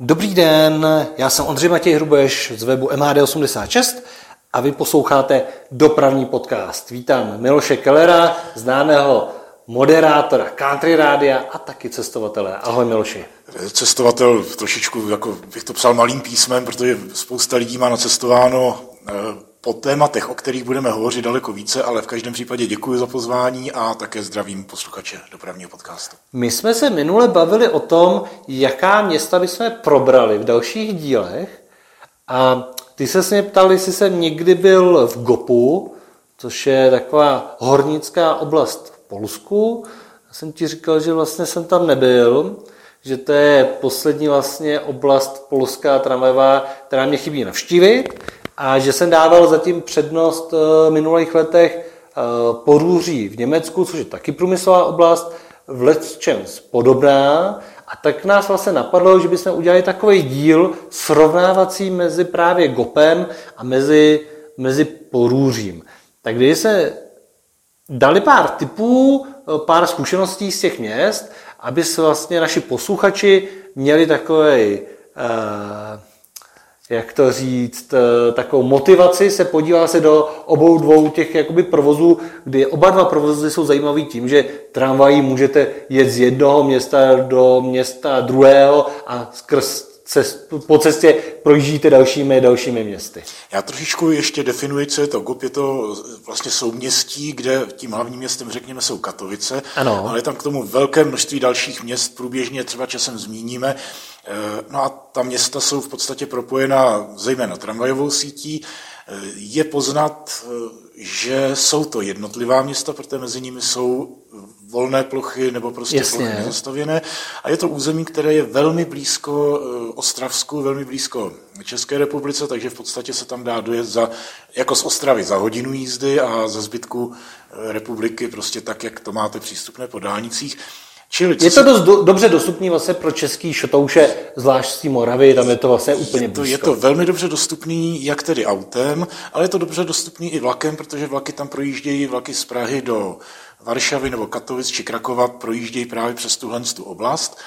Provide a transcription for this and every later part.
Dobrý den, já jsem Ondřej Matěj Hrubeš z webu MHD86 a vy posloucháte dopravní podcast. Vítám Miloše Kellera, známého moderátora Country Rádia a taky cestovatele. Ahoj Miloši. Cestovatel trošičku, jako bych to psal malým písmem, protože spousta lidí má nacestováno po tématech, o kterých budeme hovořit daleko více, ale v každém případě děkuji za pozvání a také zdravím posluchače dopravního podcastu. My jsme se minule bavili o tom, jaká města bychom probrali v dalších dílech a ty se mě ptal, jestli jsem někdy byl v Gopu, což je taková hornická oblast v Polsku. Já jsem ti říkal, že vlastně jsem tam nebyl, že to je poslední vlastně oblast polská tramvajová, která mě chybí navštívit a že jsem dával zatím přednost v minulých letech eh, Porůří v Německu, což je taky průmyslová oblast, v Letčems podobná, a tak nás vlastně napadlo, že bychom udělali takový díl srovnávací mezi právě Gopem a mezi, mezi Porůřím. Tak když se dali pár typů, eh, pár zkušeností z těch měst, aby se vlastně naši posluchači měli takový uh, jak to říct, eh, takovou motivaci se podívá se do obou dvou těch jakoby provozů, kdy oba dva provozy jsou zajímavý tím, že tramvají můžete jet z jednoho města do města druhého a skrz cest, po cestě projíždíte dalšími dalšími městy. Já trošičku ještě definuji, co je to GOP. Je to vlastně souměstí, kde tím hlavním městem, řekněme, jsou Katovice, ano. ale je tam k tomu velké množství dalších měst, průběžně třeba časem zmíníme. Eh, no a ta města jsou v podstatě propojena zejména tramvajovou sítí. Eh, je poznat, eh, že jsou to jednotlivá města, protože mezi nimi jsou volné plochy nebo prostě Jasně. plochy nezastavěné. A je to území, které je velmi blízko Ostravsku, velmi blízko České republice, takže v podstatě se tam dá dojet za, jako z Ostravy za hodinu jízdy a ze zbytku republiky prostě tak, jak to máte přístupné po dálnicích. Čili, je to dost do, dobře dostupný vlastně pro český šotouše, zvlášť z té Moravy, tam je to vlastně úplně je to, je to velmi dobře dostupný, jak tedy autem, ale je to dobře dostupný i vlakem, protože vlaky tam projíždějí, vlaky z Prahy do Varšavy nebo Katovic či Krakova projíždějí právě přes tuhle tu oblast.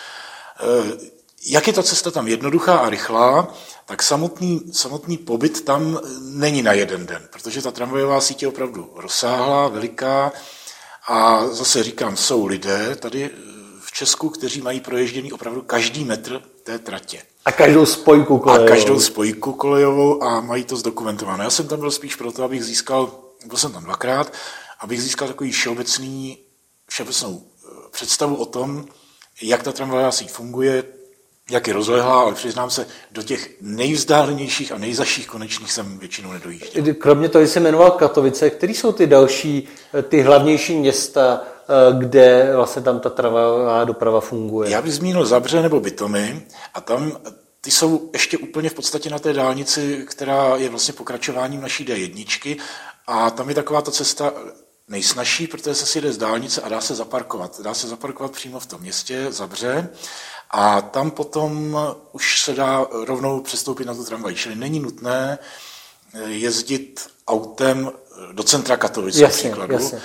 E, jak je ta cesta tam jednoduchá a rychlá, tak samotný, samotný pobyt tam není na jeden den, protože ta tramvajová sítě je opravdu rozsáhlá, veliká, a zase říkám, jsou lidé tady v Česku, kteří mají proježděný opravdu každý metr té tratě. A každou spojku kolejovou. A každou spojku kolejovou a mají to zdokumentováno. Já jsem tam byl spíš proto, abych získal, byl jsem tam dvakrát, abych získal takový všeobecný, všeobecnou eh, představu o tom, jak ta tramvajová síť funguje, jak je rozlehlá, ale přiznám se, do těch nejvzdálenějších a nejzaších konečných jsem většinou nedojížděl. Kromě toho, se jmenoval Katovice, které jsou ty další, eh, ty hlavnější města, eh, kde vlastně tam ta tramvajová doprava funguje? Já bych zmínil Zabře nebo Bytomy a tam ty jsou ještě úplně v podstatě na té dálnici, která je vlastně pokračováním naší D1 a tam je taková ta cesta nejsnažší, protože se sjede z dálnice a dá se zaparkovat. Dá se zaparkovat přímo v tom městě, Zabře a tam potom už se dá rovnou přestoupit na tu tramvaj. Čili není nutné eh, jezdit autem do centra Katovic jasně, příkladu. Jasně.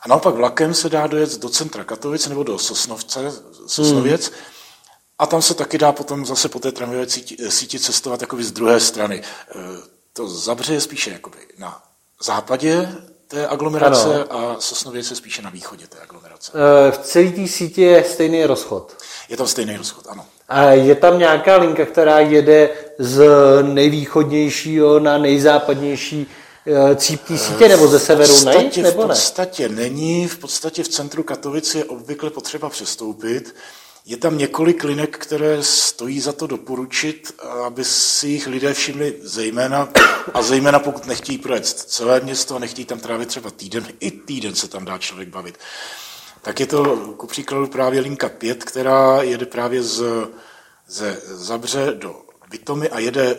A naopak vlakem se dá dojet do centra Katovic nebo do Sosnovce, Sosnověc. Hmm. A tam se taky dá potom zase po té tramvajové síti, síti cestovat jakoby z druhé strany. Eh, to Zabře je spíše jakoby na západě té aglomerace ano. a Sosnověc je spíše na východě té aglomerace. Eh, v celé té síti je stejný rozchod. Je tam stejný rozchod, ano. A je tam nějaká linka, která jede z nejvýchodnějšího na nejzápadnější eh, cíp té sítě, nebo ze severu podstatě, ne? Nebo v podstatě ne? není. V podstatě v centru Katovic je obvykle potřeba přestoupit. Je tam několik linek, které stojí za to doporučit, aby si jich lidé všimli zejména, a zejména pokud nechtějí projet celé město a nechtějí tam trávit třeba týden, i týden se tam dá člověk bavit. Tak je to ku příkladu právě linka 5, která jede právě z, ze Zabře do Bytomy a jede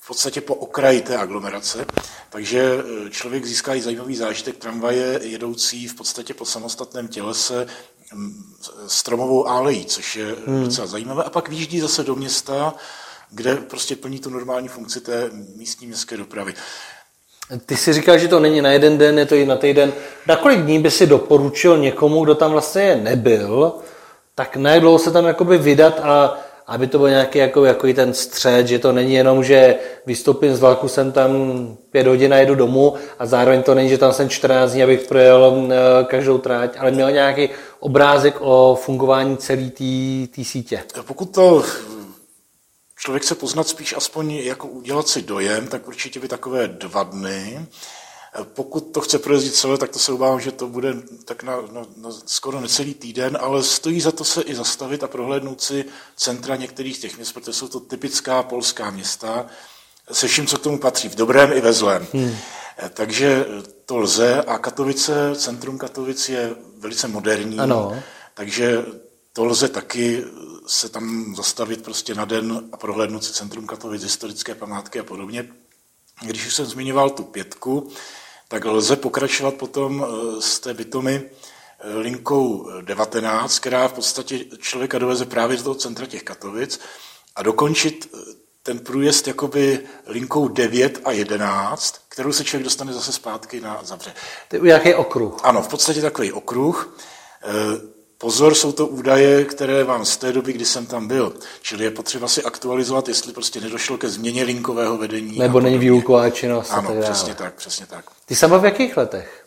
v podstatě po okraji té aglomerace, takže e, člověk získá i zajímavý zážitek tramvaje jedoucí v podstatě po samostatném tělese stromovou álejí, což je hmm. docela zajímavé. A pak výjíždí zase do města, kde prostě plní tu normální funkci té místní městské dopravy. Ty si říkal, že to není na jeden den, je to i na týden. Na kolik dní by si doporučil někomu, kdo tam vlastně nebyl, tak najednou se tam jakoby vydat a, aby to byl nějaký jako, jako ten střed, že to není jenom, že vystoupím z vlaku, jsem tam pět hodin a jedu domů a zároveň to není, že tam jsem 14 dní, abych projel eh, každou tráť, ale měl nějaký obrázek o fungování celé té sítě. Pokud to člověk se poznat spíš aspoň jako udělat si dojem, tak určitě by takové dva dny. Pokud to chce projezdit celé, tak to se obávám, že to bude tak na, na, na skoro necelý týden, ale stojí za to se i zastavit a prohlédnout si centra některých těch měst, protože jsou to typická polská města, se vším, co k tomu patří, v dobrém i ve zlém. Hmm. Takže to lze a Katovice, centrum Katovic je velice moderní, ano. takže to lze taky se tam zastavit prostě na den a prohlédnout si centrum Katovic, historické památky a podobně. Když už jsem zmiňoval tu pětku, tak lze pokračovat potom eh, z té bytomy eh, linkou 19, která v podstatě člověka doveze právě do toho centra těch Katovic a dokončit eh, ten průjezd jakoby linkou 9 a 11, kterou se člověk dostane zase zpátky na Zabře. To je nějaký okruh. Ano, v podstatě takový okruh. Pozor, jsou to údaje, které vám z té doby, kdy jsem tam byl. Čili je potřeba si aktualizovat, jestli prostě nedošlo ke změně linkového vedení. Nebo není výuková činnost. Ano, tak přesně tak, přesně tak. Ty jsem byl v jakých letech?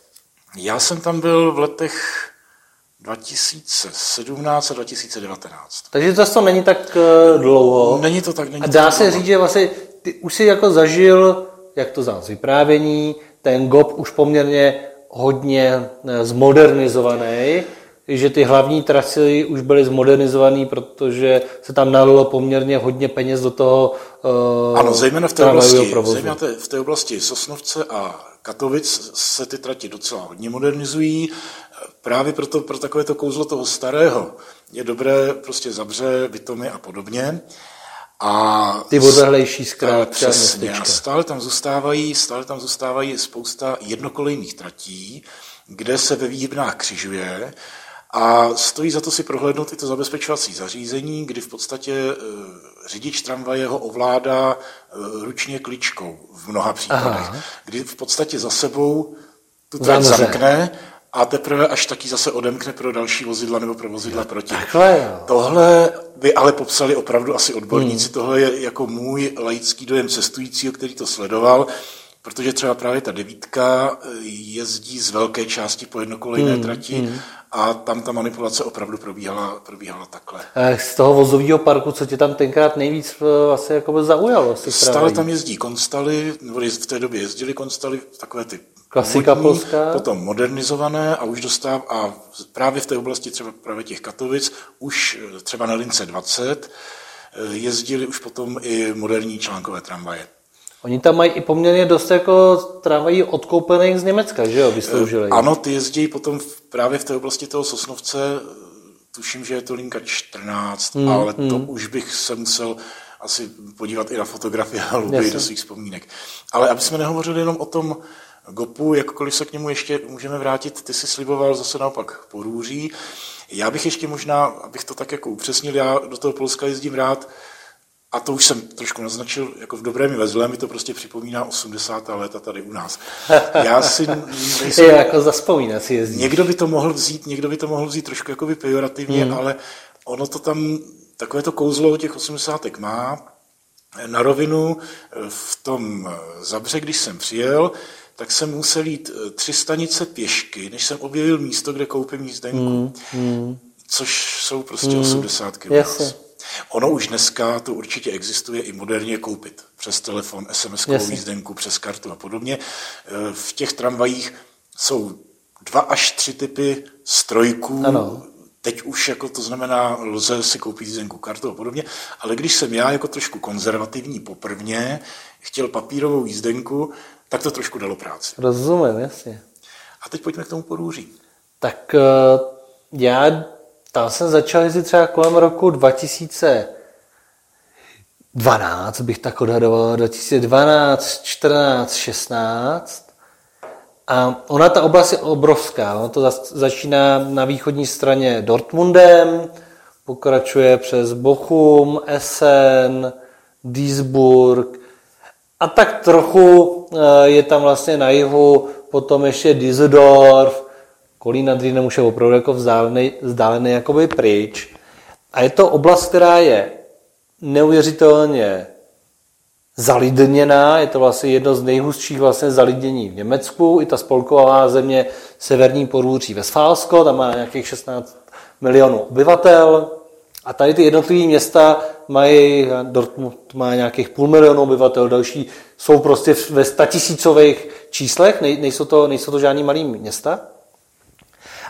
Já jsem tam byl v letech 2017 a 2019. Takže zase to není tak uh, dlouho. Není to tak, není A dá to se dlouho. říct, že vlastně ty už si jako zažil, jak to znám z vyprávění, ten GOP už poměrně hodně eh, zmodernizovaný, že ty hlavní trasy už byly zmodernizované, protože se tam nalilo poměrně hodně peněz do toho uh, Ano, zejména v té oblasti, zejména v té oblasti Sosnovce a Katovic se ty trati docela hodně modernizují. Právě proto, pro takové to kouzlo toho starého je dobré prostě zabře, bytomy a podobně. A ty odlehlejší zkrátka Přesně. A stále tam zůstávají, stále tam zůstávají spousta jednokolejných tratí, kde se ve výhybnách křižuje a stojí za to si prohlédnout i to zabezpečovací zařízení, kdy v podstatě e, řidič tramvaje ho ovládá e, ručně kličkou v mnoha případech, Aha. kdy v podstatě za sebou tu trať zamkne a teprve až taky zase odemkne pro další vozidla nebo pro vozidla proti. Takhle, jo. Tohle by ale popsali opravdu asi odborníci. Hmm. Tohle je jako můj laický dojem cestujícího, který to sledoval, protože třeba právě ta devítka e, jezdí z velké části po jednokolejné hmm. trati hmm a tam ta manipulace opravdu probíhala, probíhala takhle. Z toho vozového parku, co tě tam tenkrát nejvíc eh, asi jako zaujalo? Stále tam jezdí konstaly, nebo v té době jezdili konstaly, takové ty Klasika modní, polská. Potom modernizované a už dostáv, a právě v té oblasti třeba právě těch Katovic, už eh, třeba na lince 20 eh, jezdili už potom i moderní článkové tramvaje. Oni tam mají i poměrně dost jako tramvají odkoupených z Německa, že jo, vysloužili. Eh, ano, ty jezdí potom v, právě v té oblasti toho Sosnovce, tuším, že je to linka 14, hmm, ale hmm. to už bych se musel asi podívat i na fotografie a hlouběji do svých vzpomínek. Ale aby jsme nehovořili jenom o tom GOPu, jakkoliv se k němu ještě můžeme vrátit, ty si sliboval zase naopak porůří. Já bych ještě možná, abych to tak jako upřesnil, já do toho Polska jezdím rád, a to už jsem trošku naznačil, jako v dobrém i ve zlém, mi to prostě připomíná 80. léta tady u nás. Já si nejsem... Je jako zaspomíná si jezdí. Někdo by to mohl vzít, někdo by to mohl vzít trošku jako pejorativně, hmm. ale ono to tam, takové to kouzlo těch 80. má. Na rovinu v tom Zabře, když jsem přijel, tak jsem musel jít eh, tři stanice pěšky, než jsem objevil místo, kde koupím jízdenku. Hmm. Hmm. Což jsou prostě hmm. 80 km. Ono už dneska to určitě existuje i moderně koupit přes telefon, SMS-kovou jízdenku, přes kartu a podobně. E, v těch tramvajích jsou dva až tři typy strojků. Ano. Teď už jako to znamená, lze si koupit jízdenku, kartu a podobně, ale když jsem já jako trošku konzervativní poprvně chtěl papírovou jízdenku, tak to trošku dalo práci. Rozumím, jasně. A teď pojďme k tomu porůří. Tak e, já tam jsem začal jezdit třeba kolem roku 2012, bych tak odhadoval, 2012, 14, 16. A ona, ta oblast je obrovská. Ono to začíná na východní straně Dortmundem, pokračuje přes Bochum, Essen, Duisburg a tak trochu eh, je tam vlastně na jihu potom ještě Düsseldorf, Kolín nad Rýnem už je opravdu jako vzdálený, vzdálený jakoby pryč. A je to oblast, která je neuvěřitelně zalidněná, je to vlastně jedno z nejhustších vlastně zalidnění v Německu, i ta spolková země Severní Porůří Vesfálsko, tam má nějakých 16 milionů obyvatel, a tady ty jednotlivé města mají, Dortmund má nějakých půl milionu obyvatel, další jsou prostě ve statisícových číslech, nejsou to, nejsou to žádný malý města.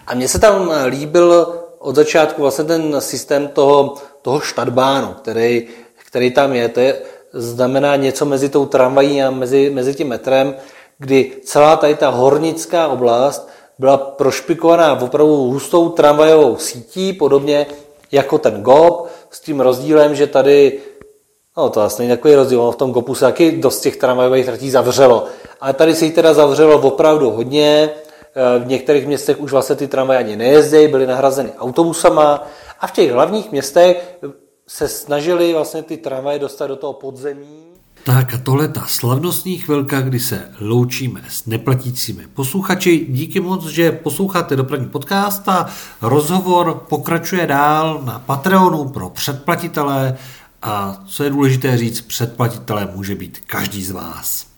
A mně se tam líbil od začátku vlastně ten systém toho, toho štadbánu, který, který tam je. To je, znamená něco mezi tou tramvají a mezi, mezi tím metrem, kdy celá tady ta hornická oblast byla prošpikovaná opravdu hustou tramvajovou sítí, podobně jako ten GOP, s tím rozdílem, že tady, no to vlastně není takový rozdíl, v tom GOPu se taky dost těch tramvajových tratí zavřelo, ale tady se jich teda zavřelo opravdu hodně, v některých městech už vlastně ty tramvaje ani nejezdějí, byly nahrazeny autobusama a v těch hlavních městech se snažili vlastně ty tramvaje dostat do toho podzemí. Tak a tohle ta slavnostní chvilka, kdy se loučíme s neplatícími posluchači. Díky moc, že posloucháte dopravní podcast a rozhovor pokračuje dál na Patreonu pro předplatitele a co je důležité říct, předplatitele může být každý z vás.